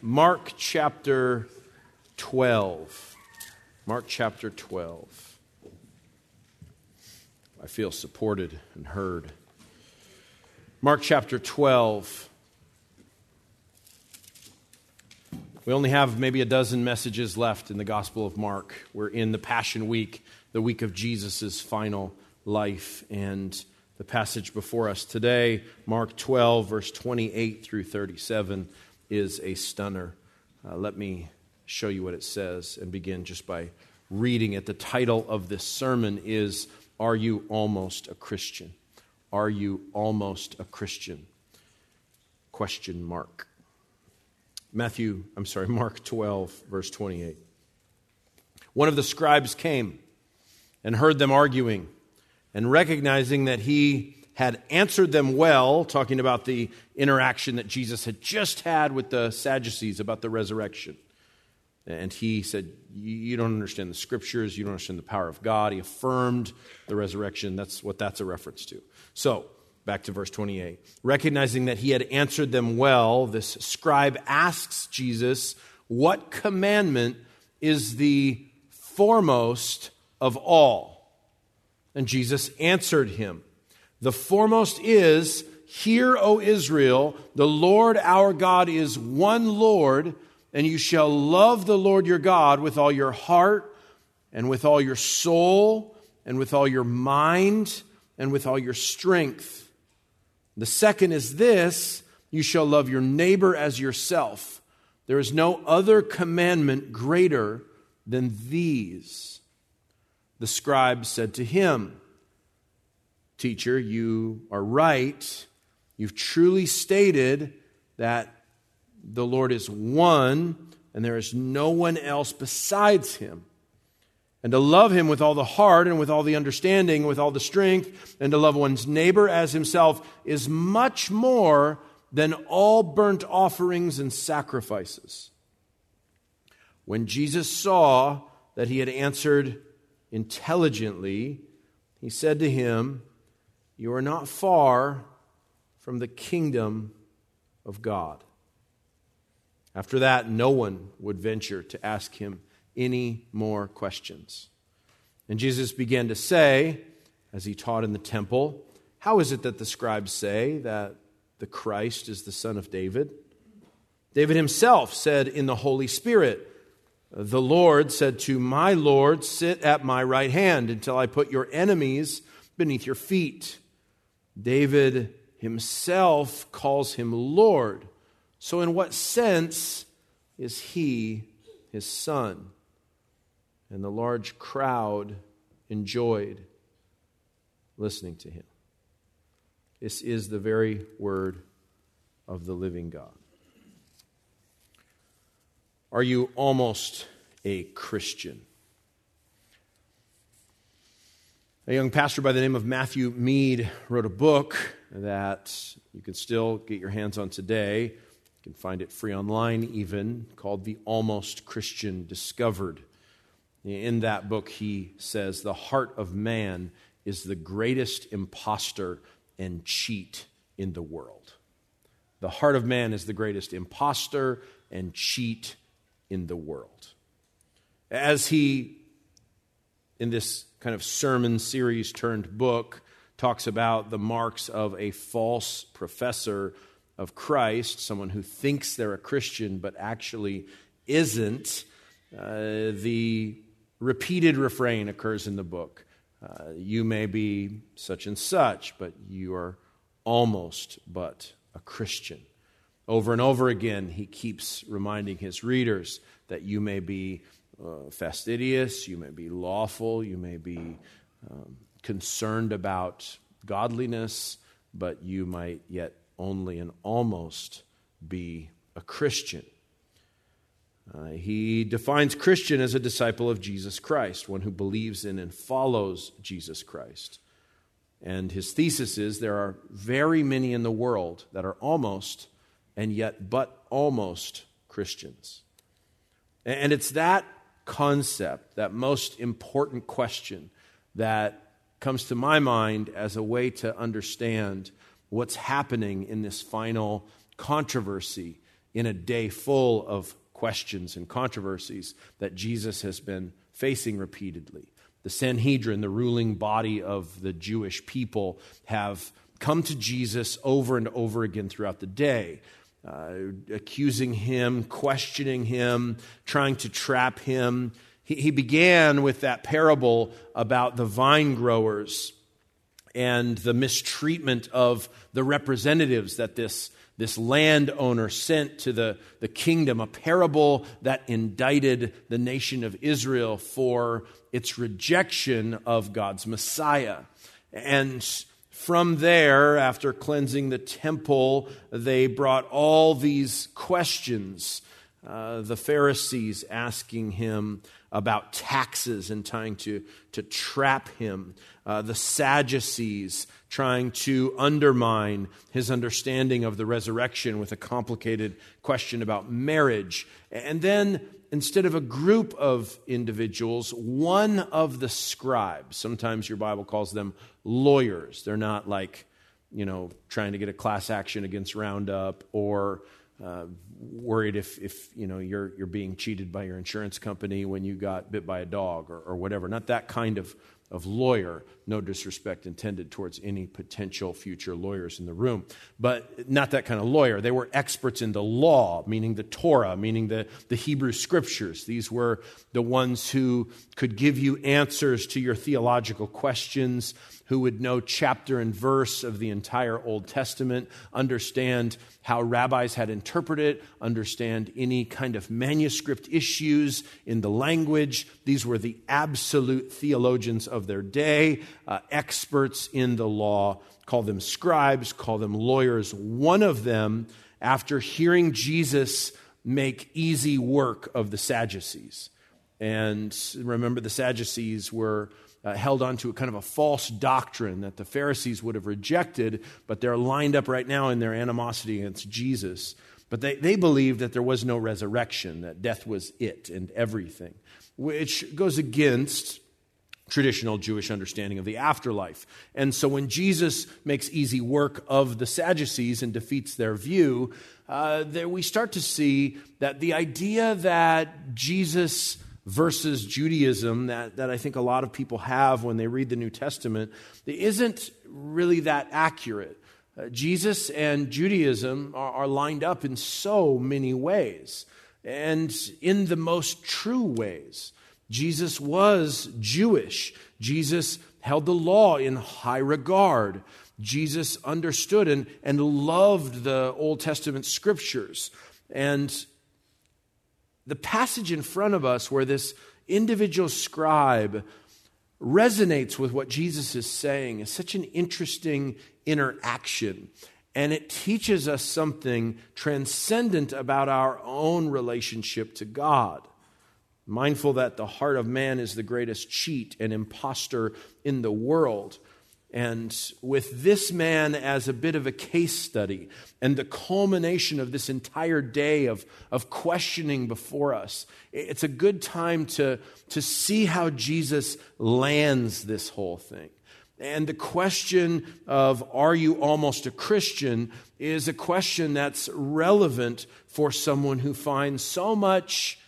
Mark chapter 12. Mark chapter 12. I feel supported and heard. Mark chapter 12. We only have maybe a dozen messages left in the Gospel of Mark. We're in the Passion Week, the week of Jesus' final life. And the passage before us today, Mark 12, verse 28 through 37 is a stunner. Uh, let me show you what it says and begin just by reading it. The title of this sermon is Are You Almost a Christian? Are You Almost a Christian? Question mark. Matthew, I'm sorry, Mark 12, verse 28. One of the scribes came and heard them arguing, and recognizing that he had answered them well, talking about the interaction that Jesus had just had with the Sadducees about the resurrection. And he said, You don't understand the scriptures, you don't understand the power of God. He affirmed the resurrection. That's what that's a reference to. So, back to verse 28. Recognizing that he had answered them well, this scribe asks Jesus, What commandment is the foremost of all? And Jesus answered him. The foremost is, Hear, O Israel, the Lord our God is one Lord, and you shall love the Lord your God with all your heart, and with all your soul, and with all your mind, and with all your strength. The second is this you shall love your neighbor as yourself. There is no other commandment greater than these. The scribe said to him, Teacher, you are right. You've truly stated that the Lord is one and there is no one else besides him. And to love him with all the heart and with all the understanding, with all the strength, and to love one's neighbor as himself is much more than all burnt offerings and sacrifices. When Jesus saw that he had answered intelligently, he said to him, you are not far from the kingdom of God. After that, no one would venture to ask him any more questions. And Jesus began to say, as he taught in the temple, How is it that the scribes say that the Christ is the son of David? David himself said in the Holy Spirit, The Lord said to my Lord, Sit at my right hand until I put your enemies beneath your feet. David himself calls him Lord. So, in what sense is he his son? And the large crowd enjoyed listening to him. This is the very word of the living God. Are you almost a Christian? A young pastor by the name of Matthew Mead wrote a book that you can still get your hands on today. You can find it free online, even, called The Almost Christian Discovered. In that book, he says, The heart of man is the greatest impostor and cheat in the world. The heart of man is the greatest impostor and cheat in the world. As he, in this kind of sermon series turned book talks about the marks of a false professor of Christ, someone who thinks they're a Christian but actually isn't. Uh, the repeated refrain occurs in the book. Uh, you may be such and such, but you are almost but a Christian. Over and over again, he keeps reminding his readers that you may be uh, fastidious, you may be lawful, you may be um, concerned about godliness, but you might yet only and almost be a Christian. Uh, he defines Christian as a disciple of Jesus Christ, one who believes in and follows Jesus Christ. And his thesis is there are very many in the world that are almost and yet but almost Christians. And it's that concept, that most important question that comes to my mind as a way to understand what's happening in this final controversy in a day full of questions and controversies that Jesus has been facing repeatedly. The Sanhedrin, the ruling body of the Jewish people, have come to Jesus over and over again throughout the day, uh, accusing him, questioning him, trying to trap him. He, he began with that parable about the vine growers and the mistreatment of the representatives that this, this landowner sent to the, the kingdom, a parable that indicted the nation of Israel for its rejection of God's Messiah. And from there, after cleansing the temple, they brought all these questions. Uh, the Pharisees asking him about taxes and trying to, to trap him. Uh, the Sadducees trying to undermine his understanding of the resurrection with a complicated question about marriage. And then instead of a group of individuals, one of the scribes, sometimes your Bible calls them lawyers. They're not like, you know, trying to get a class action against Roundup or uh, worried if, if you know, you're, you're being cheated by your insurance company when you got bit by a dog or, or whatever. Not that kind of of lawyer, no disrespect intended towards any potential future lawyers in the room, but not that kind of lawyer. They were experts in the law, meaning the Torah, meaning the, the Hebrew scriptures. These were the ones who could give you answers to your theological questions, who would know chapter and verse of the entire Old Testament, understand how rabbis had interpreted it, understand any kind of manuscript issues in the language. These were the absolute theologians of their day, uh, experts in the law. Call them scribes, call them lawyers. One of them, after hearing Jesus make easy work of the Sadducees, and remember, the Sadducees were uh, held onto a kind of a false doctrine that the Pharisees would have rejected, but they're lined up right now in their animosity against Jesus. But they, they believed that there was no resurrection, that death was it and everything, which goes against traditional Jewish understanding of the afterlife. And so when Jesus makes easy work of the Sadducees and defeats their view, uh, there we start to see that the idea that Jesus versus Judaism that, that I think a lot of people have when they read the New Testament isn't really that accurate. Uh, Jesus and Judaism are, are lined up in so many ways, and in the most true ways. Jesus was Jewish. Jesus held the law in high regard. Jesus understood and, and loved the Old Testament scriptures. And the passage in front of us where this individual scribe resonates with what Jesus is saying is such an interesting interaction. And it teaches us something transcendent about our own relationship to God. Mindful that the heart of man is the greatest cheat and impostor in the world. And with this man as a bit of a case study and the culmination of this entire day of, of questioning before us, it's a good time to, to see how Jesus lands this whole thing. And the question of, are you almost a Christian, is a question that's relevant for someone who finds so much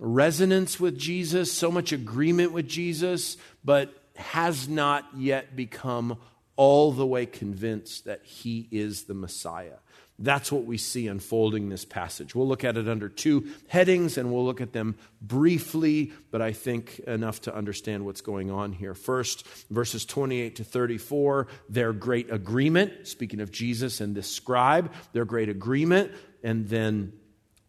resonance with Jesus, so much agreement with Jesus, but has not yet become all the way convinced that he is the Messiah. That's what we see unfolding this passage. We'll look at it under two headings and we'll look at them briefly, but I think enough to understand what's going on here. First, verses 28 to 34, their great agreement, speaking of Jesus and this scribe, their great agreement, and then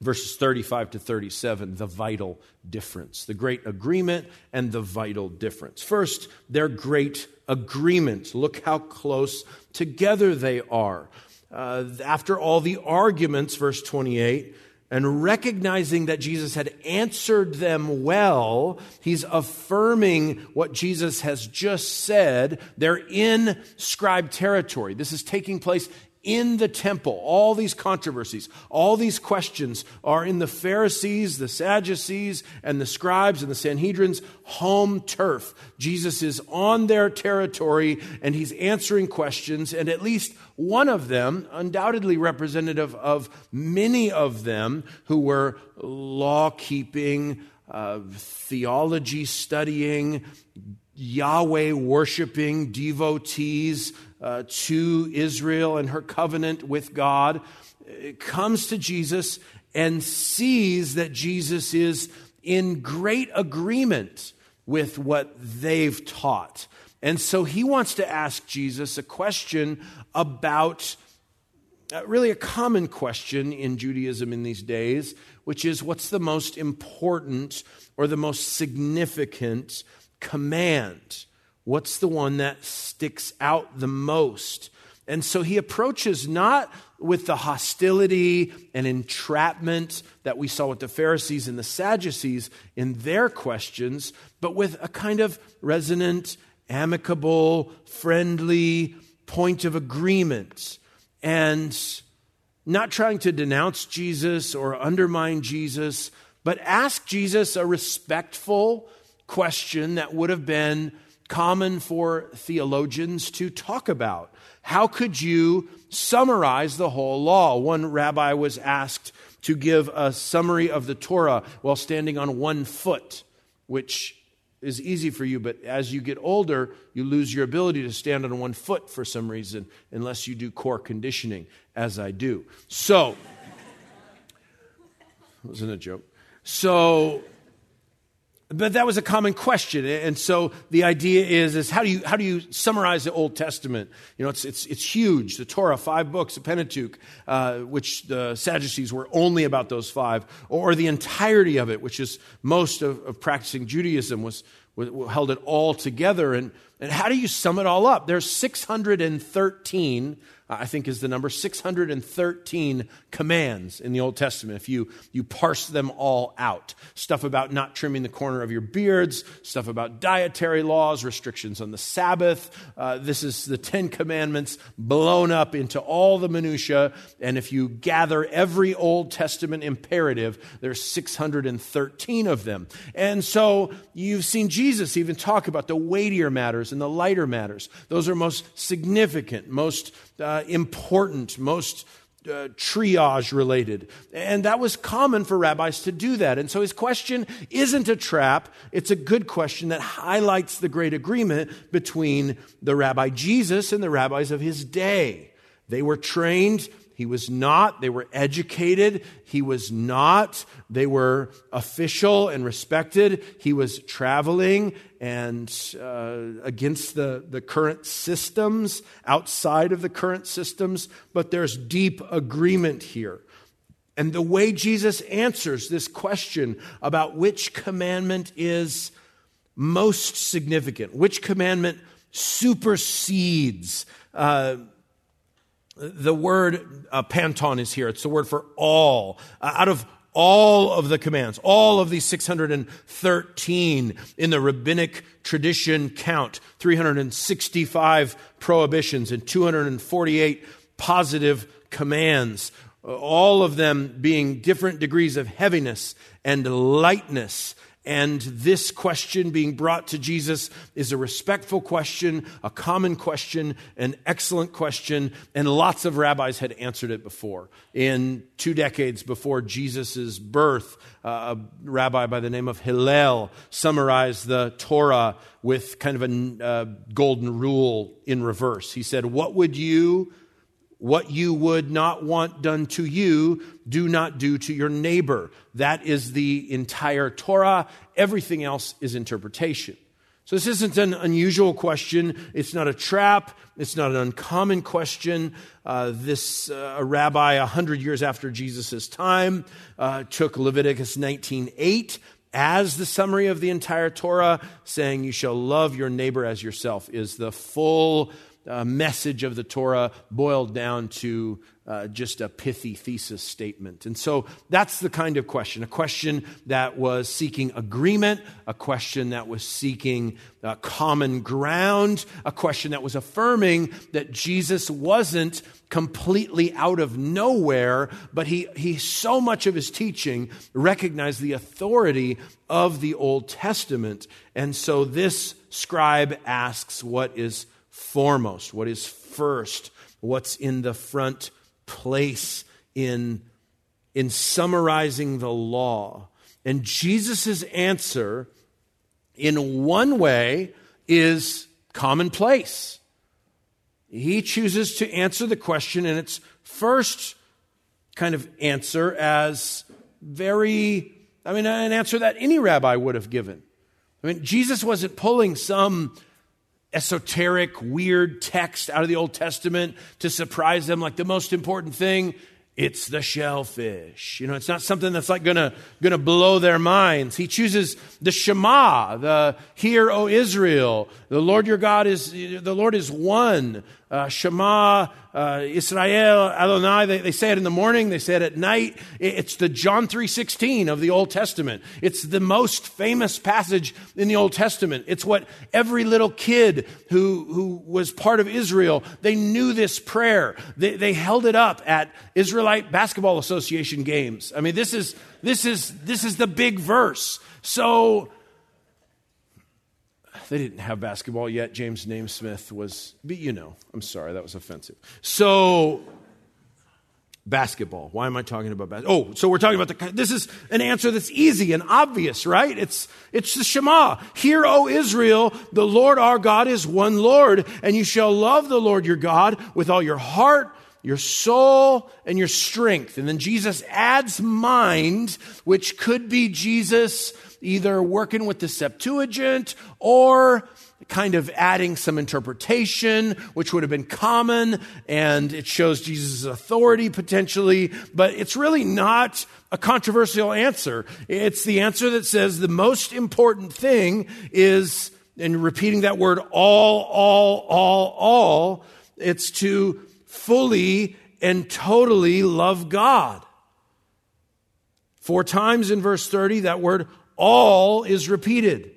verses 35 to 37, the vital difference, the great agreement and the vital difference. First, their great agreement. Look how close together they are. Uh, after all the arguments, verse 28, and recognizing that Jesus had answered them well, he's affirming what Jesus has just said. They're in scribe territory. This is taking place in the temple, all these controversies, all these questions are in the Pharisees, the Sadducees, and the scribes and the Sanhedrin's home turf. Jesus is on their territory and he's answering questions, and at least one of them, undoubtedly representative of many of them who were law keeping, uh, theology studying, Yahweh worshiping devotees uh, to Israel and her covenant with God, comes to Jesus and sees that Jesus is in great agreement with what they've taught. And so he wants to ask Jesus a question about uh, really a common question in Judaism in these days, which is what's the most important or the most significant command? What's the one that sticks out the most? And so he approaches not with the hostility and entrapment that we saw with the Pharisees and the Sadducees in their questions, but with a kind of resonant, amicable, friendly point of agreement. And not trying to denounce Jesus or undermine Jesus, but ask Jesus a respectful, question that would have been common for theologians to talk about. How could you summarize the whole law? One rabbi was asked to give a summary of the Torah while standing on one foot, which is easy for you, but as you get older, you lose your ability to stand on one foot for some reason, unless you do core conditioning, as I do. So, wasn't a joke. So, but that was a common question. And so the idea is, is how do you, how do you summarize the Old Testament? You know, it's, it's, it's huge. The Torah, five books, the Pentateuch, uh, which the Sadducees were only about those five, or the entirety of it, which is most of, of practicing Judaism was, was, held it all together. And, and how do you sum it all up? There's 613 I think is the number 613 commands in the Old Testament if you, you parse them all out. Stuff about not trimming the corner of your beards, stuff about dietary laws, restrictions on the Sabbath. Uh, this is the Ten Commandments blown up into all the minutiae. And if you gather every Old Testament imperative, there's 613 of them. And so you've seen Jesus even talk about the weightier matters and the lighter matters. Those are most significant, most uh, important, most uh, triage related. And that was common for rabbis to do that. And so his question isn't a trap, it's a good question that highlights the great agreement between the rabbi Jesus and the rabbis of his day. They were trained he was not. They were educated. He was not. They were official and respected. He was traveling and uh, against the, the current systems, outside of the current systems, but there's deep agreement here. And the way Jesus answers this question about which commandment is most significant, which commandment supersedes. Uh, the word uh, panton is here. It's the word for all. Uh, out of all of the commands, all of these 613 in the rabbinic tradition count, 365 prohibitions and 248 positive commands, uh, all of them being different degrees of heaviness and lightness and this question being brought to Jesus is a respectful question, a common question, an excellent question, and lots of rabbis had answered it before. In two decades before Jesus' birth, uh, a rabbi by the name of Hillel summarized the Torah with kind of a uh, golden rule in reverse. He said, What would you what you would not want done to you, do not do to your neighbor. That is the entire Torah. Everything else is interpretation. So this isn't an unusual question. It's not a trap. It's not an uncommon question. Uh, this uh, a rabbi a hundred years after Jesus' time uh, took Leviticus 19:8 as the summary of the entire Torah, saying, "You shall love your neighbor as yourself," is the full uh, message of the Torah boiled down to uh, just a pithy thesis statement. And so that's the kind of question a question that was seeking agreement, a question that was seeking uh, common ground, a question that was affirming that Jesus wasn't completely out of nowhere, but he, he so much of his teaching recognized the authority of the Old Testament. And so this scribe asks what is foremost, what is first, what's in the front place in, in summarizing the law. And Jesus' answer, in one way, is commonplace. He chooses to answer the question in its first kind of answer as very, I mean, an answer that any rabbi would have given. I mean, Jesus wasn't pulling some esoteric, weird text out of the Old Testament to surprise them. Like the most important thing, it's the shellfish. You know, it's not something that's like gonna, gonna blow their minds. He chooses the Shema, the Hear, O Israel. The Lord your God is, the Lord is one uh, Shema, uh, Israel, Adonai. They, they, say it in the morning. They say it at night. It's the John 3.16 of the Old Testament. It's the most famous passage in the Old Testament. It's what every little kid who, who was part of Israel, they knew this prayer. They, they held it up at Israelite Basketball Association games. I mean, this is, this is, this is the big verse. So, they didn't have basketball yet. James Naismith was, but you know, I'm sorry, that was offensive. So, basketball. Why am I talking about basketball? Oh, so we're talking about the, this is an answer that's easy and obvious, right? It's, it's the Shema. Hear, O Israel, the Lord our God is one Lord, and you shall love the Lord your God with all your heart, your soul, and your strength. And then Jesus adds mind, which could be Jesus either working with the Septuagint or kind of adding some interpretation, which would have been common, and it shows Jesus' authority potentially, but it's really not a controversial answer. It's the answer that says the most important thing is, and repeating that word all, all, all, all, it's to fully and totally love God. Four times in verse 30, that word all is repeated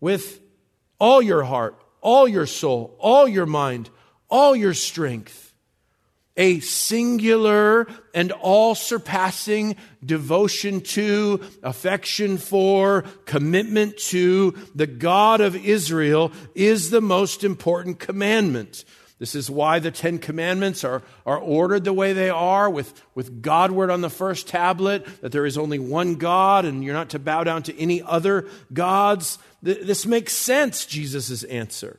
with all your heart, all your soul, all your mind, all your strength. A singular and all surpassing devotion to, affection for, commitment to the God of Israel is the most important commandment. This is why the Ten Commandments are, are ordered the way they are, with, with Godward on the first tablet, that there is only one God and you're not to bow down to any other gods. This makes sense, Jesus' answer.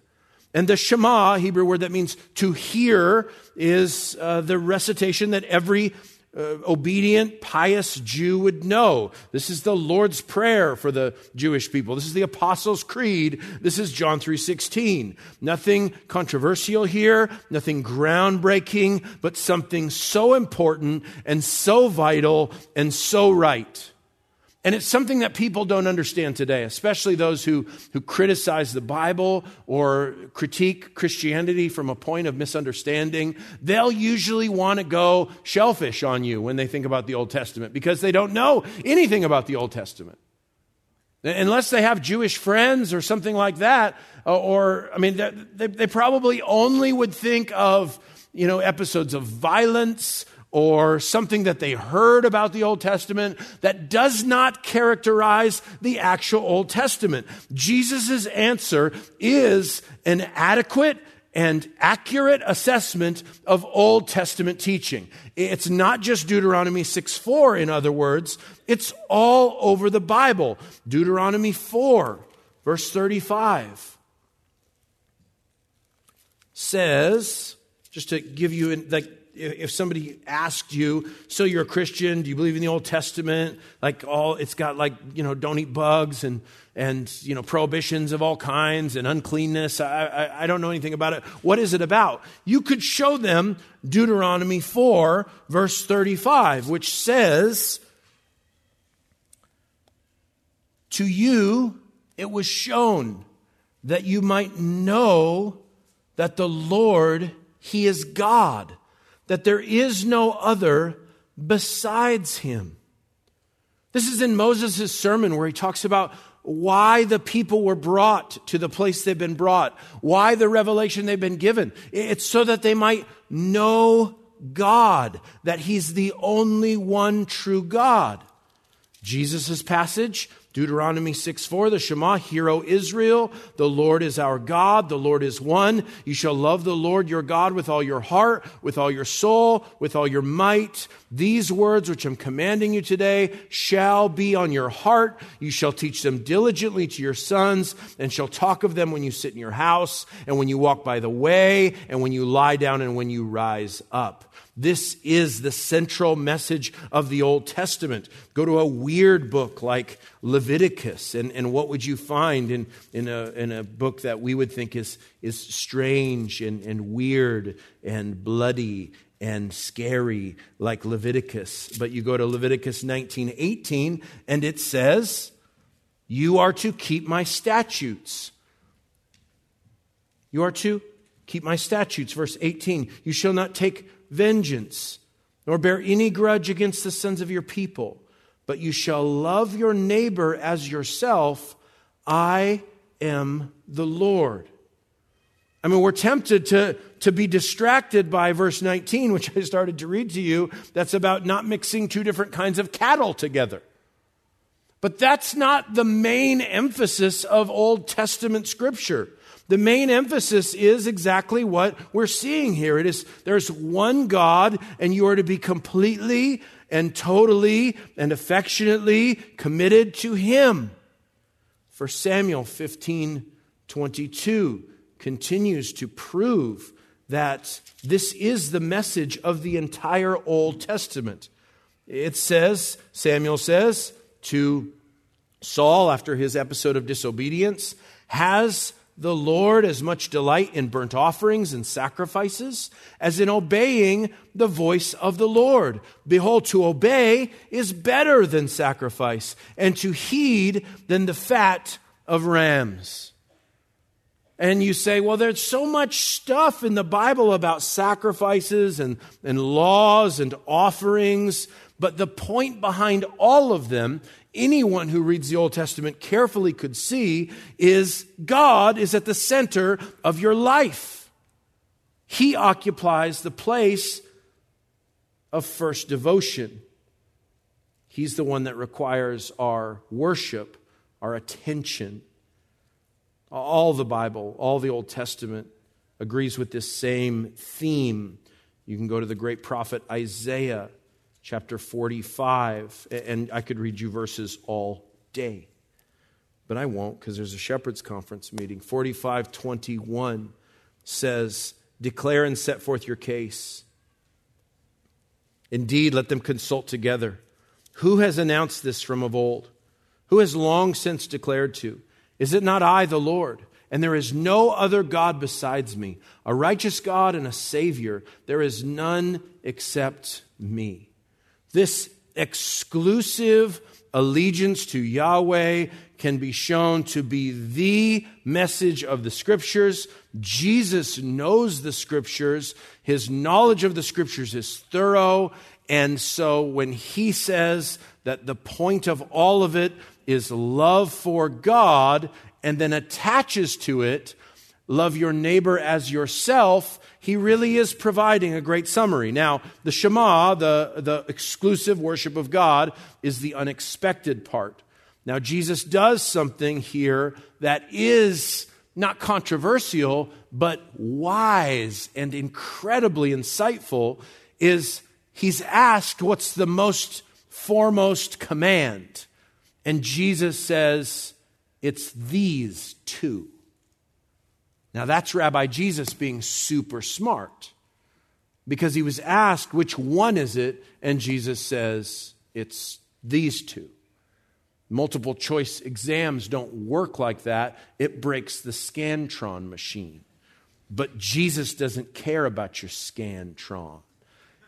And the Shema, Hebrew word that means to hear, is uh, the recitation that every uh, obedient, pious Jew would know. This is the Lord's Prayer for the Jewish people. This is the Apostles' Creed. This is John 3.16. Nothing controversial here, nothing groundbreaking, but something so important and so vital and so right. And it's something that people don't understand today, especially those who, who criticize the Bible or critique Christianity from a point of misunderstanding. They'll usually want to go shellfish on you when they think about the Old Testament because they don't know anything about the Old Testament. Unless they have Jewish friends or something like that, uh, or, I mean, they, they probably only would think of, you know, episodes of violence or something that they heard about the Old Testament that does not characterize the actual Old Testament. Jesus' answer is an adequate and accurate assessment of Old Testament teaching. It's not just Deuteronomy 6 4, in other words, it's all over the Bible. Deuteronomy 4, verse 35 says, just to give you like if somebody asked you, so you're a Christian, do you believe in the Old Testament? Like all, it's got like, you know, don't eat bugs and, and, you know, prohibitions of all kinds and uncleanness. I, I, I don't know anything about it. What is it about? You could show them Deuteronomy 4, verse 35, which says, To you it was shown that you might know that the Lord, He is God, that there is no other besides Him. This is in Moses' sermon where he talks about why the people were brought to the place they've been brought, why the revelation they've been given. It's so that they might know God, that He's the only one true God. Jesus' passage Deuteronomy 6 4, the Shema, Hear, O Israel, the Lord is our God, the Lord is one. You shall love the Lord your God with all your heart, with all your soul, with all your might. These words which I'm commanding you today shall be on your heart. You shall teach them diligently to your sons, and shall talk of them when you sit in your house, and when you walk by the way, and when you lie down, and when you rise up. This is the central message of the Old Testament. Go to a weird book like Leviticus, and, and what would you find in, in, a, in a book that we would think is, is strange and, and weird and bloody and scary like Leviticus? But you go to Leviticus 19 18, and it says, You are to keep my statutes. You are to keep my statutes. Verse 18, You shall not take vengeance, nor bear any grudge against the sons of your people, but you shall love your neighbor as yourself. I am the Lord. I mean, we're tempted to, to be distracted by verse 19, which I started to read to you, that's about not mixing two different kinds of cattle together. But that's not the main emphasis of Old Testament scripture. The main emphasis is exactly what we're seeing here. It is there's one God, and you are to be completely and totally and affectionately committed to Him. For Samuel 15 22 continues to prove that this is the message of the entire Old Testament. It says, Samuel says to Saul after his episode of disobedience, has the Lord as much delight in burnt offerings and sacrifices as in obeying the voice of the Lord. Behold, to obey is better than sacrifice, and to heed than the fat of rams. And you say, well, there's so much stuff in the Bible about sacrifices and, and laws and offerings, but the point behind all of them anyone who reads the Old Testament carefully could see is God is at the center of your life. He occupies the place of first devotion. He's the one that requires our worship, our attention. All the Bible, all the Old Testament agrees with this same theme. You can go to the great prophet Isaiah chapter 45. And I could read you verses all day, but I won't because there's a shepherd's conference meeting. 4521 says, Declare and set forth your case. Indeed, let them consult together. Who has announced this from of old? Who has long since declared to? Is it not I, the Lord? And there is no other God besides me, a righteous God and a Savior. There is none except me. This exclusive allegiance to Yahweh can be shown to be the message of the scriptures. Jesus knows the scriptures. His knowledge of the scriptures is thorough. And so when he says that the point of all of it is love for God and then attaches to it, love your neighbor as yourself, he really is providing a great summary. Now, the Shema, the, the exclusive worship of God, is the unexpected part. Now, Jesus does something here that is not controversial, but wise and incredibly insightful, is he's asked what's the most foremost command. And Jesus says, it's these two. Now, that's Rabbi Jesus being super smart because he was asked, which one is it? And Jesus says, it's these two. Multiple choice exams don't work like that, it breaks the Scantron machine. But Jesus doesn't care about your Scantron.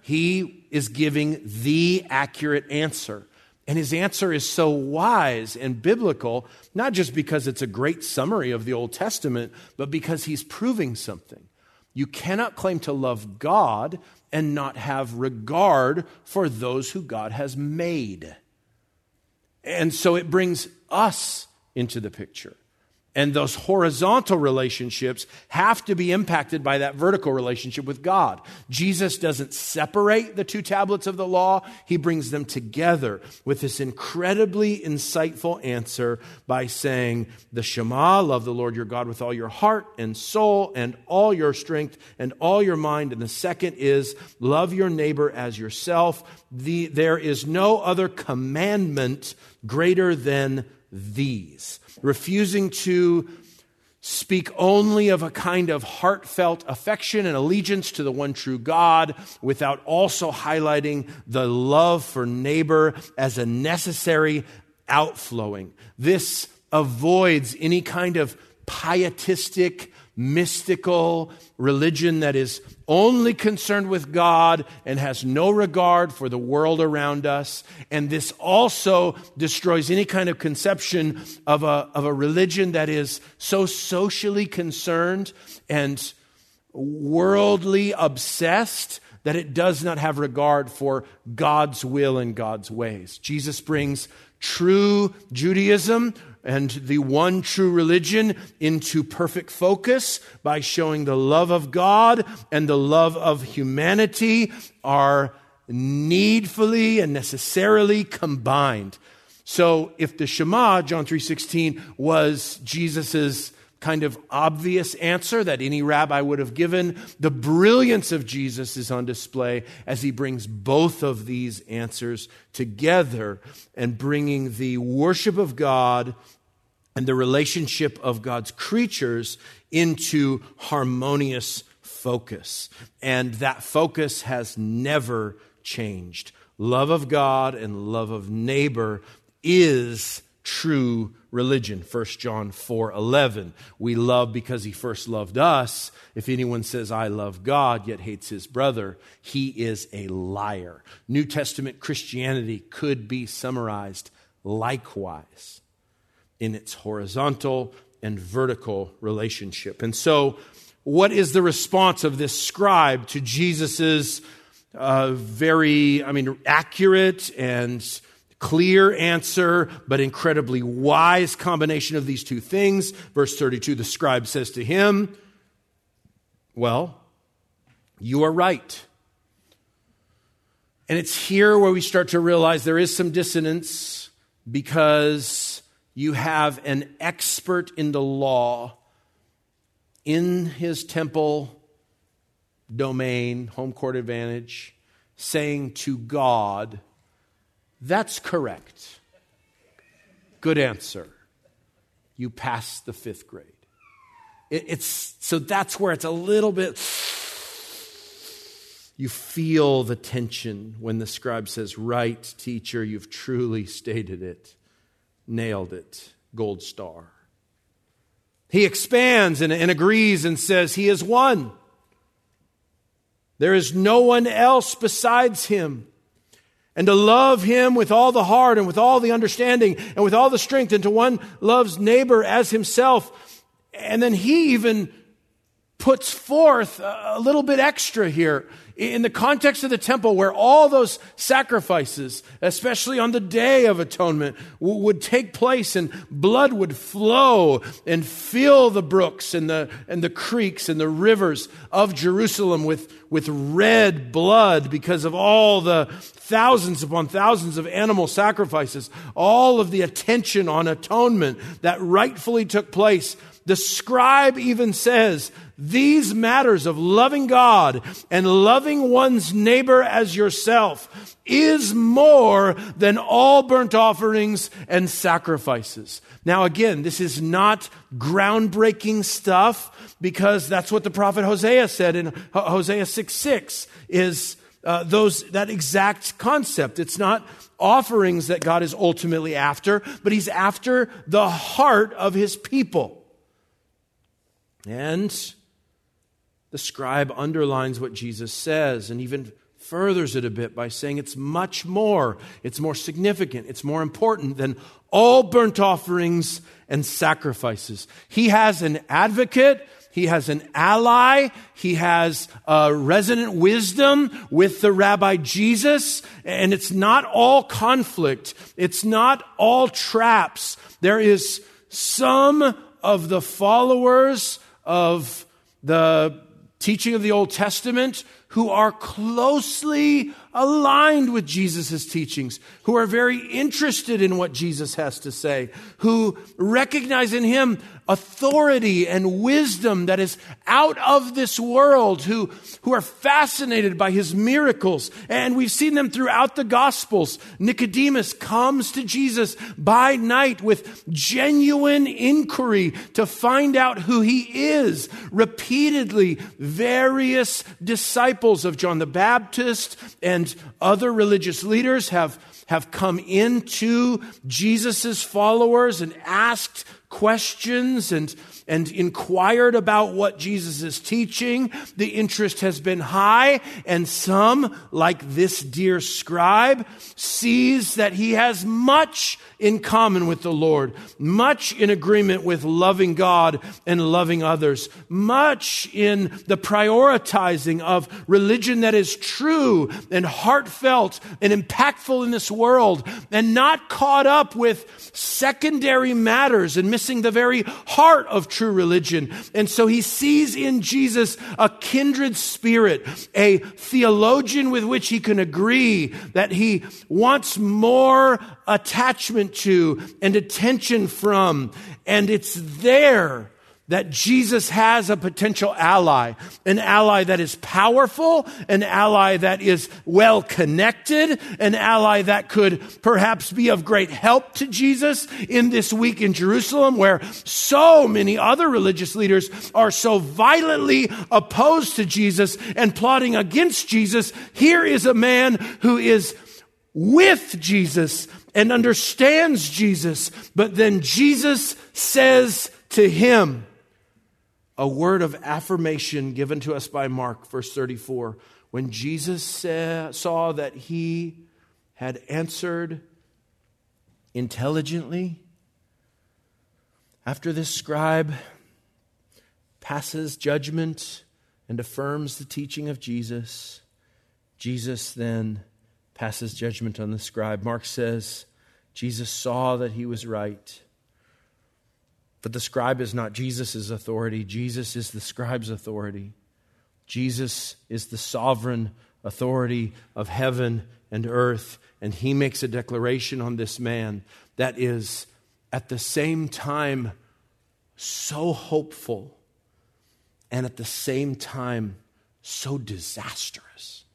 He is giving the accurate answer. And his answer is so wise and biblical, not just because it's a great summary of the Old Testament, but because he's proving something. You cannot claim to love God and not have regard for those who God has made. And so it brings us into the picture. And those horizontal relationships have to be impacted by that vertical relationship with God. Jesus doesn't separate the two tablets of the law, he brings them together with this incredibly insightful answer by saying, The Shema, love the Lord your God with all your heart and soul and all your strength and all your mind. And the second is, love your neighbor as yourself. The, there is no other commandment greater than these refusing to speak only of a kind of heartfelt affection and allegiance to the one true God without also highlighting the love for neighbor as a necessary outflowing. This avoids any kind of pietistic mystical religion that is only concerned with God and has no regard for the world around us. And this also destroys any kind of conception of a, of a religion that is so socially concerned and worldly obsessed that it does not have regard for God's will and God's ways. Jesus brings true Judaism and the one true religion into perfect focus by showing the love of God and the love of humanity are needfully and necessarily combined. So if the Shema, John 3:16, was Jesus's kind of obvious answer that any rabbi would have given. The brilliance of Jesus is on display as he brings both of these answers together and bringing the worship of God and the relationship of God's creatures into harmonious focus. And that focus has never changed. Love of God and love of neighbor is true religion 1 john 4 11 we love because he first loved us. If anyone says i love god yet hates his brother he is a liar. New testament christianity could be summarized likewise in its horizontal and vertical relationship. And so what is the response of this scribe to jesus's uh, very i mean accurate and clear answer, but incredibly wise combination of these two things. Verse 32 the scribe says to him, Well, you are right. And it's here where we start to realize there is some dissonance because you have an expert in the law in his temple domain, home court advantage, saying to God, that's correct. Good answer. You passed the fifth grade. It, it's, so that's where it's a little bit. You feel the tension when the scribe says, Right, teacher, you've truly stated it, nailed it, gold star. He expands and, and agrees and says, He is one. There is no one else besides him and to love him with all the heart and with all the understanding and with all the strength and to one loves neighbor as himself. And then he even puts forth a little bit extra here in the context of the temple where all those sacrifices, especially on the day of atonement, would take place and blood would flow and fill the brooks and the, and the creeks and the rivers of Jerusalem with, with red blood because of all the thousands upon thousands of animal sacrifices, all of the attention on atonement that rightfully took place. The scribe even says these matters of loving God and loving one's neighbor as yourself is more than all burnt offerings and sacrifices. Now, again, this is not groundbreaking stuff because that's what the prophet Hosea said in Hosea 6 6 is uh, those, that exact concept. It's not offerings that God is ultimately after, but He's after the heart of His people. And the scribe underlines what Jesus says and even furthers it a bit by saying it's much more, it's more significant, it's more important than all burnt offerings and sacrifices. He has an advocate. He has an ally, he has uh, a resonant wisdom with the Rabbi Jesus, and it's not all conflict, it's not all traps. There is some of the followers of the teaching of the Old Testament who are closely aligned with Jesus' teachings, who are very interested in what Jesus has to say, who recognize in him authority and wisdom that is out of this world, who, who are fascinated by his miracles. And we've seen them throughout the Gospels. Nicodemus comes to Jesus by night with genuine inquiry to find out who he is. Repeatedly, various disciples of John the Baptist and other religious leaders have, have come into Jesus' followers and asked questions and, and inquired about what Jesus is teaching. The interest has been high, and some, like this dear scribe, sees that he has much in common with the Lord, much in agreement with loving God and loving others, much in the prioritizing of religion that is true and heartfelt and impactful in this world, and not caught up with secondary matters and missing the very heart of true religion. And so he sees in Jesus a kindred spirit, a theologian with which he can agree that he wants more attachment to and attention from. And it's there that Jesus has a potential ally, an ally that is powerful, an ally that is well connected, an ally that could perhaps be of great help to Jesus in this week in Jerusalem where so many other religious leaders are so violently opposed to Jesus and plotting against Jesus. Here is a man who is with Jesus and understands Jesus, but then Jesus says to him, a word of affirmation given to us by Mark, verse 34. When Jesus saw that he had answered intelligently, after this scribe passes judgment and affirms the teaching of Jesus, Jesus then passes judgment on the scribe. Mark says, Jesus saw that he was right. But the scribe is not Jesus' authority, Jesus is the scribe's authority. Jesus is the sovereign authority of heaven and earth, and he makes a declaration on this man that is at the same time so hopeful and at the same time so disastrous.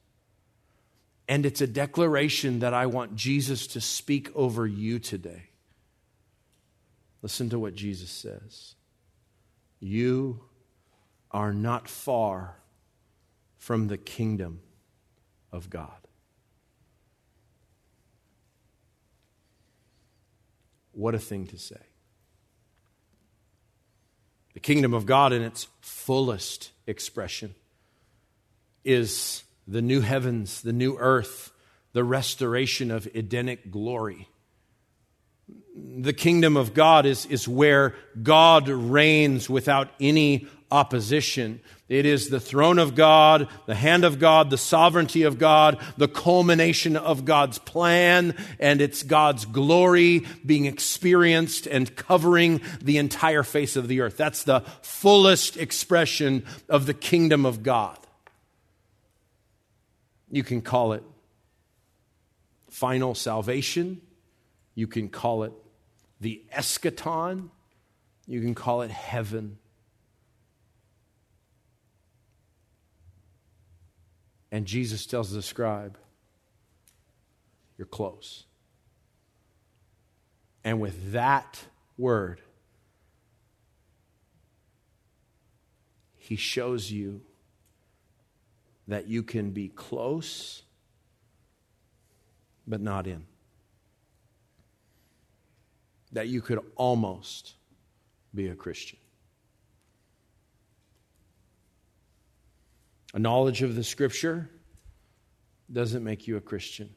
And it's a declaration that I want Jesus to speak over you today. Listen to what Jesus says You are not far from the kingdom of God. What a thing to say. The kingdom of God, in its fullest expression, is the new heavens, the new earth, the restoration of Edenic glory. The kingdom of God is, is where God reigns without any opposition. It is the throne of God, the hand of God, the sovereignty of God, the culmination of God's plan, and it's God's glory being experienced and covering the entire face of the earth. That's the fullest expression of the kingdom of God. You can call it final salvation. You can call it the eschaton. You can call it heaven. And Jesus tells the scribe, You're close. And with that word, he shows you that you can be close but not in. That you could almost be a Christian. A knowledge of the scripture doesn't make you a Christian.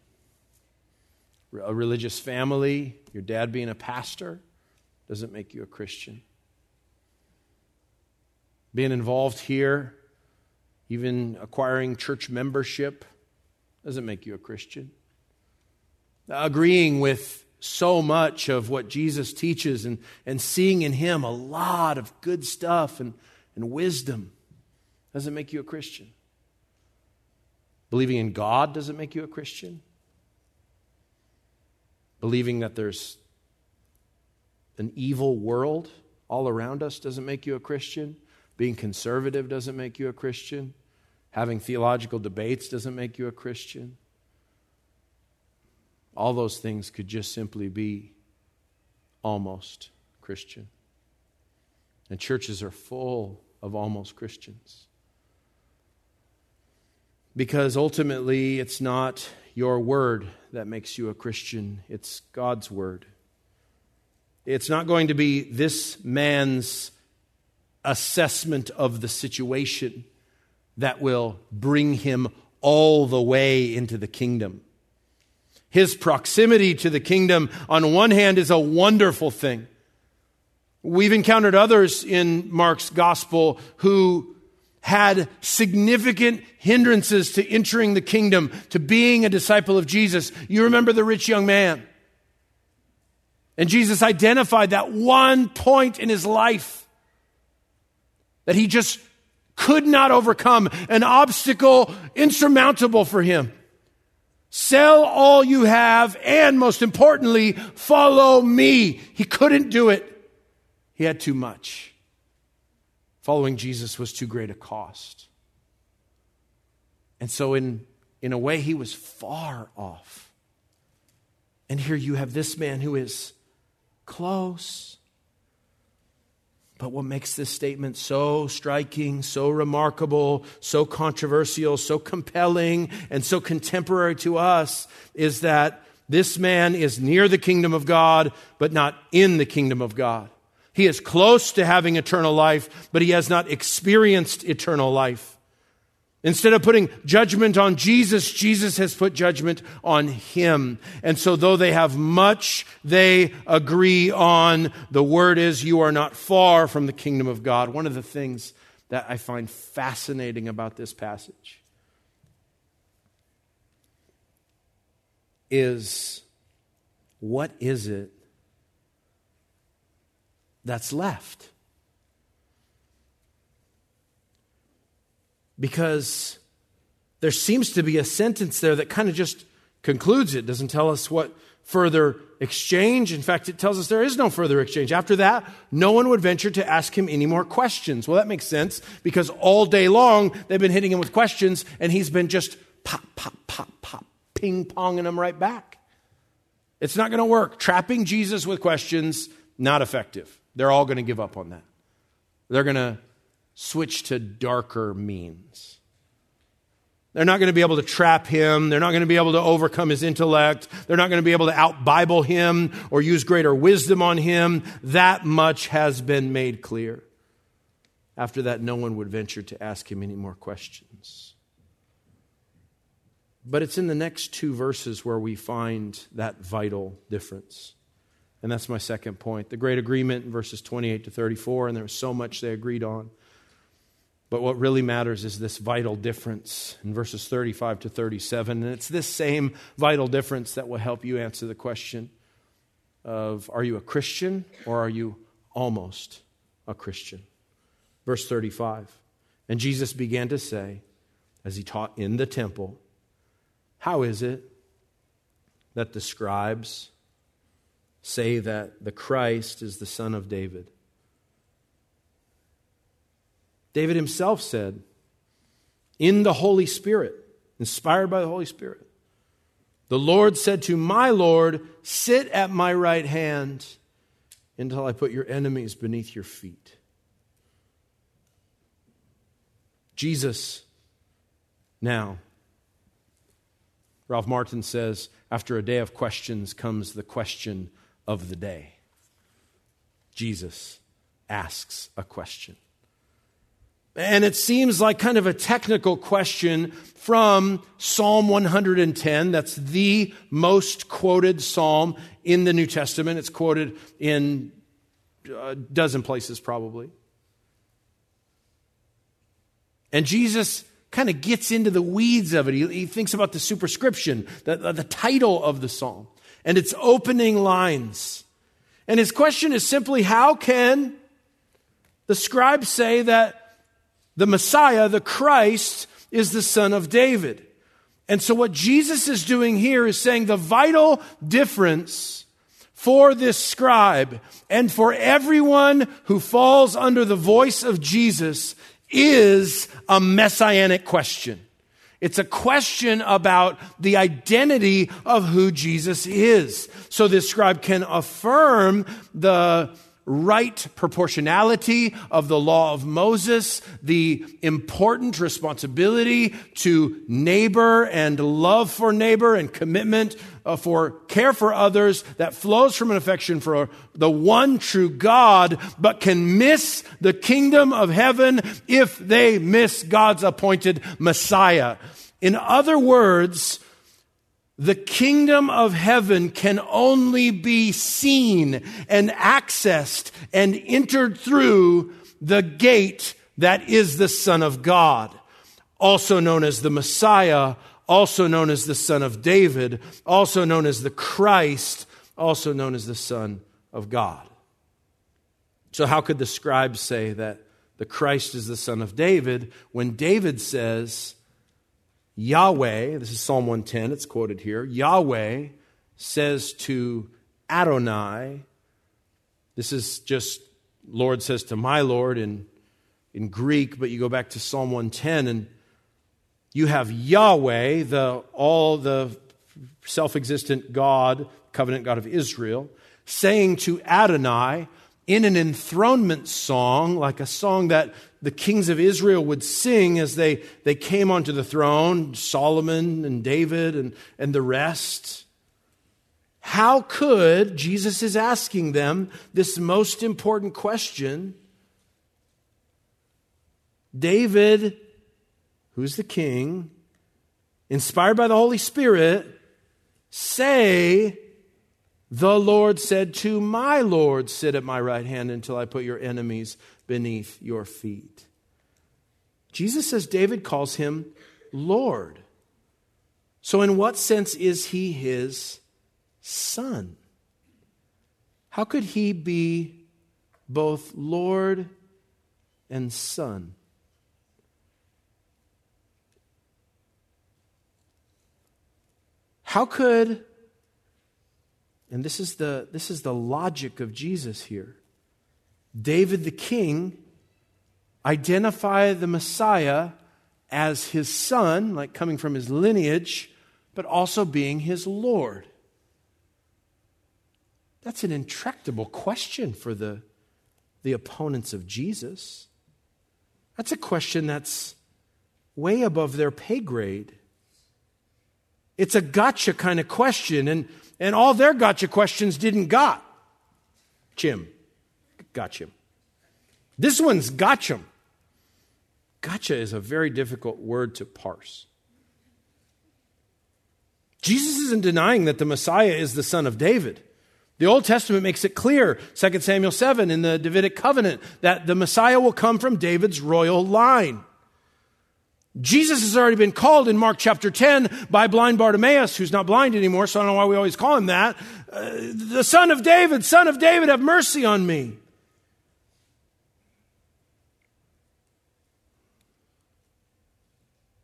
A religious family, your dad being a pastor, doesn't make you a Christian. being involved here, even acquiring church membership, doesn't make you a Christian. Agreeing with so much of what Jesus teaches and, and seeing in him a lot of good stuff and, and wisdom doesn't make you a Christian. Believing in God doesn't make you a Christian. Believing that there's an evil world all around us doesn't make you a Christian. Being conservative doesn't make you a Christian. Having theological debates doesn't make you a Christian. All those things could just simply be almost Christian. And churches are full of almost Christians. Because ultimately, it's not your word that makes you a Christian, it's God's word. It's not going to be this man's assessment of the situation that will bring him all the way into the kingdom. His proximity to the kingdom, on one hand, is a wonderful thing. We've encountered others in Mark's gospel who had significant hindrances to entering the kingdom, to being a disciple of Jesus. You remember the rich young man. And Jesus identified that one point in his life that he just could not overcome, an obstacle insurmountable for him. Sell all you have, and most importantly, follow me. He couldn't do it. He had too much. Following Jesus was too great a cost. And so, in, in a way, he was far off. And here you have this man who is close. But what makes this statement so striking, so remarkable, so controversial, so compelling, and so contemporary to us is that this man is near the kingdom of God, but not in the kingdom of God. He is close to having eternal life, but he has not experienced eternal life. Instead of putting judgment on Jesus, Jesus has put judgment on him. And so, though they have much they agree on, the word is you are not far from the kingdom of God. One of the things that I find fascinating about this passage is what is it that's left. Because there seems to be a sentence there that kind of just concludes it, doesn't tell us what further exchange. In fact, it tells us there is no further exchange. After that, no one would venture to ask him any more questions. Well, that makes sense because all day long they've been hitting him with questions and he's been just pop, pop, pop, pop, ping ponging them right back. It's not going to work. Trapping Jesus with questions, not effective. They're all going to give up on that. They're going to switch to darker means. They're not going to be able to trap him. They're not going to be able to overcome his intellect. They're not going to be able to out Bible him or use greater wisdom on him. That much has been made clear. After that, no one would venture to ask him any more questions. But it's in the next two verses where we find that vital difference. And that's my second point. The great agreement in verses 28 to 34, and there was so much they agreed on. But what really matters is this vital difference in verses 35 to 37. And it's this same vital difference that will help you answer the question of are you a Christian or are you almost a Christian? Verse 35. And Jesus began to say, as he taught in the temple, How is it that the scribes say that the Christ is the son of David. David himself said, in the Holy Spirit, inspired by the Holy Spirit, the Lord said to my Lord, Sit at my right hand until I put your enemies beneath your feet. Jesus, now, Ralph Martin says, after a day of questions comes the question of the day. Jesus asks a question. And it seems like kind of a technical question from Psalm 110. That's the most quoted psalm in the New Testament. It's quoted in a dozen places, probably. And Jesus kind of gets into the weeds of it. He, he thinks about the superscription, the, the, the title of the psalm, and its opening lines. And his question is simply how can the scribes say that the Messiah, the Christ, is the son of David? And so, what Jesus is doing here is saying the vital difference for this scribe and for everyone who falls under the voice of Jesus is a messianic question. It's a question about the identity of who Jesus is. So this scribe can affirm the right proportionality of the law of Moses, the important responsibility to neighbor and love for neighbor and commitment uh, for care for others that flows from an affection for the one true God, but can miss the kingdom of heaven if they miss God's appointed Messiah. In other words, the kingdom of heaven can only be seen and accessed and entered through the gate that is the Son of God, also known as the Messiah, also known as the Son of David, also known as the Christ, also known as the Son of God. So, how could the scribes say that the Christ is the Son of David when David says, Yahweh, this is Psalm 110, it's quoted here. Yahweh says to Adonai, this is just Lord says to my Lord in, in Greek, but you go back to Psalm 110 and you have Yahweh, the all the self-existent God, covenant God of Israel, saying to Adonai, in an enthronement song, like a song that the kings of Israel would sing as they, they came onto the throne, Solomon and David and, and the rest. How could, Jesus is asking them this most important question. David, who's the king, inspired by the Holy Spirit, say the Lord said to my Lord, Sit at my right hand until I put your enemies beneath your feet. Jesus says David calls him Lord. So, in what sense is he his son? How could he be both Lord and son? How could and this is the, this is the logic of Jesus here. David the king identify the Messiah as his son, like coming from his lineage, but also being his Lord. That's an intractable question for the, the opponents of Jesus. That's a question that's way above their pay grade. It's a gotcha kind of question. And and all their gotcha questions didn't got. Chim. Gotcha. This one's gotcha. Gotcha is a very difficult word to parse. Jesus isn't denying that the Messiah is the son of David. The Old Testament makes it clear, 2 Samuel 7 in the Davidic covenant, that the Messiah will come from David's royal line. Jesus has already been called in Mark chapter 10 by blind Bartimaeus, who's not blind anymore, so I don't know why we always call him that. Uh, the son of David, son of David, have mercy on me.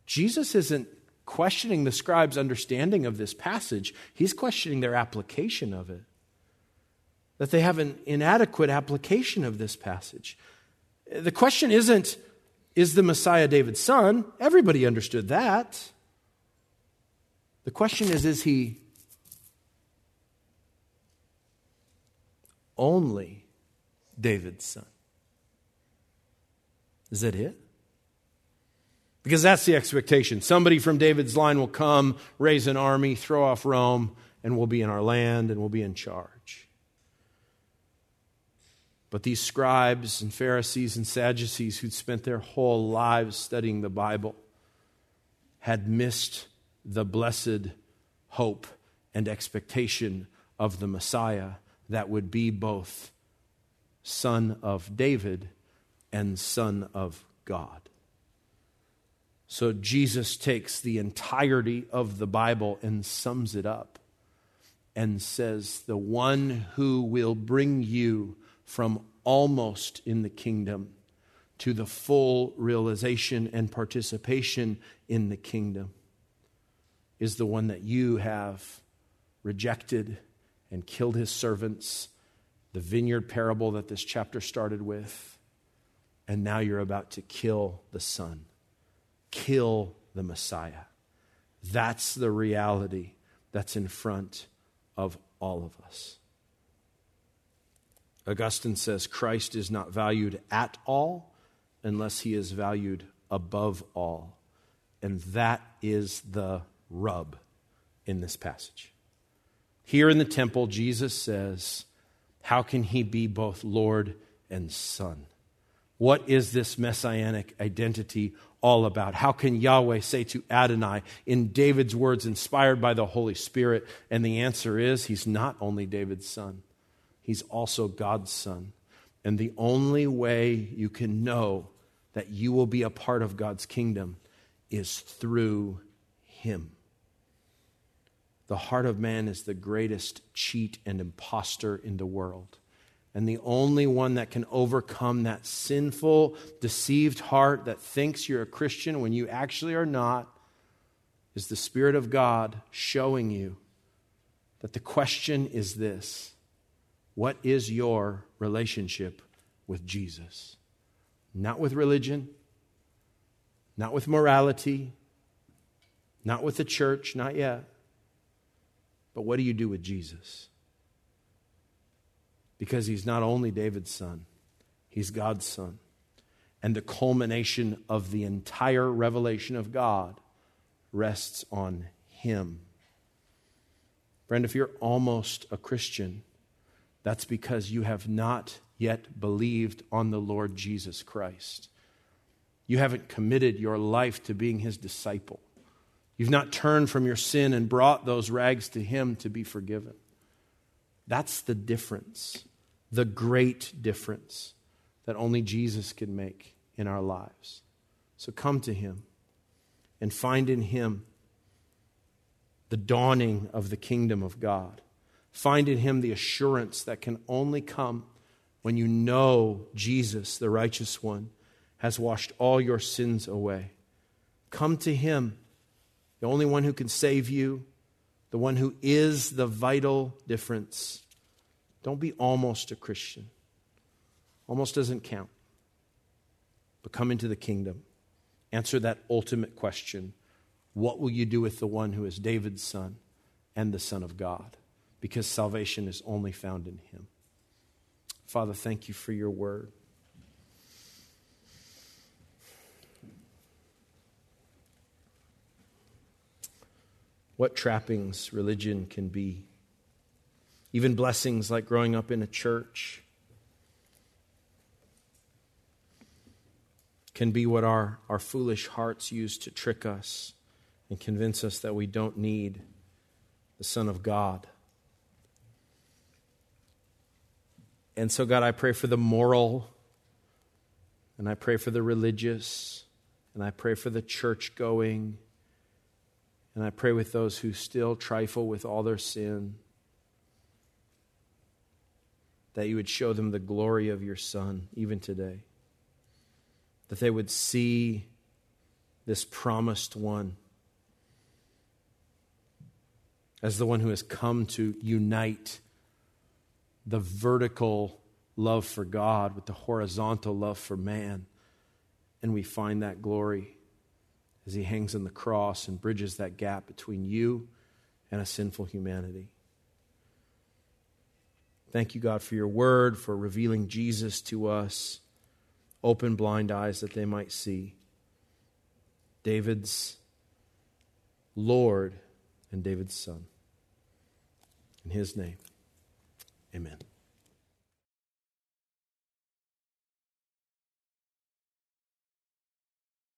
Jesus isn't questioning the scribes' understanding of this passage, he's questioning their application of it. That they have an inadequate application of this passage. The question isn't, is the Messiah David's son? Everybody understood that. The question is is he only David's son? Is that it? Because that's the expectation. Somebody from David's line will come, raise an army, throw off Rome, and we'll be in our land and we'll be in charge. But these scribes and Pharisees and Sadducees who'd spent their whole lives studying the Bible had missed the blessed hope and expectation of the Messiah that would be both son of David and son of God. So Jesus takes the entirety of the Bible and sums it up and says, The one who will bring you from almost in the kingdom to the full realization and participation in the kingdom is the one that you have rejected and killed his servants, the vineyard parable that this chapter started with, and now you're about to kill the Son, kill the Messiah. That's the reality that's in front of all of us. Augustine says Christ is not valued at all unless he is valued above all. And that is the rub in this passage. Here in the temple, Jesus says, How can he be both Lord and Son? What is this messianic identity all about? How can Yahweh say to Adonai in David's words inspired by the Holy Spirit? And the answer is he's not only David's son, he's also God's son. And the only way you can know that you will be a part of God's kingdom is through him. The heart of man is the greatest cheat and impostor in the world. And the only one that can overcome that sinful, deceived heart that thinks you're a Christian when you actually are not is the Spirit of God showing you that the question is this What is your relationship with Jesus? Not with religion, not with morality, not with the church, not yet. But what do you do with Jesus? because he's not only David's son, he's God's son. And the culmination of the entire revelation of God rests on him. Friend, if you're almost a Christian, that's because you have not yet believed on the Lord Jesus Christ. You haven't committed your life to being his disciple. You've not turned from your sin and brought those rags to him to be forgiven. That's the difference, the great difference that only Jesus can make in our lives. So come to Him and find in Him the dawning of the kingdom of God. Find in Him the assurance that can only come when you know Jesus, the righteous one, has washed all your sins away. Come to Him, the only one who can save you, the one who is the vital difference don't be almost a Christian. Almost doesn't count. But come into the kingdom. Answer that ultimate question What will you do with the one who is David's son and the Son of God? Because salvation is only found in him. Father, thank you for your word. What trappings religion can be even blessings like growing up in a church can be what our, our foolish hearts use to trick us and convince us that we don't need the Son of God. And so, God, I pray for the moral, and I pray for the religious, and I pray for the church going, and I pray with those who still trifle with all their sin that you would show them the glory of your Son even today. That they would see this promised one as the one who has come to unite the vertical love for God with the horizontal love for man. And we find that glory as he hangs on the cross and bridges that gap between you and a sinful humanity. Thank you, God, for your word, for revealing Jesus to us. Open blind eyes that they might see. David's Lord and David's Son. In his name, amen.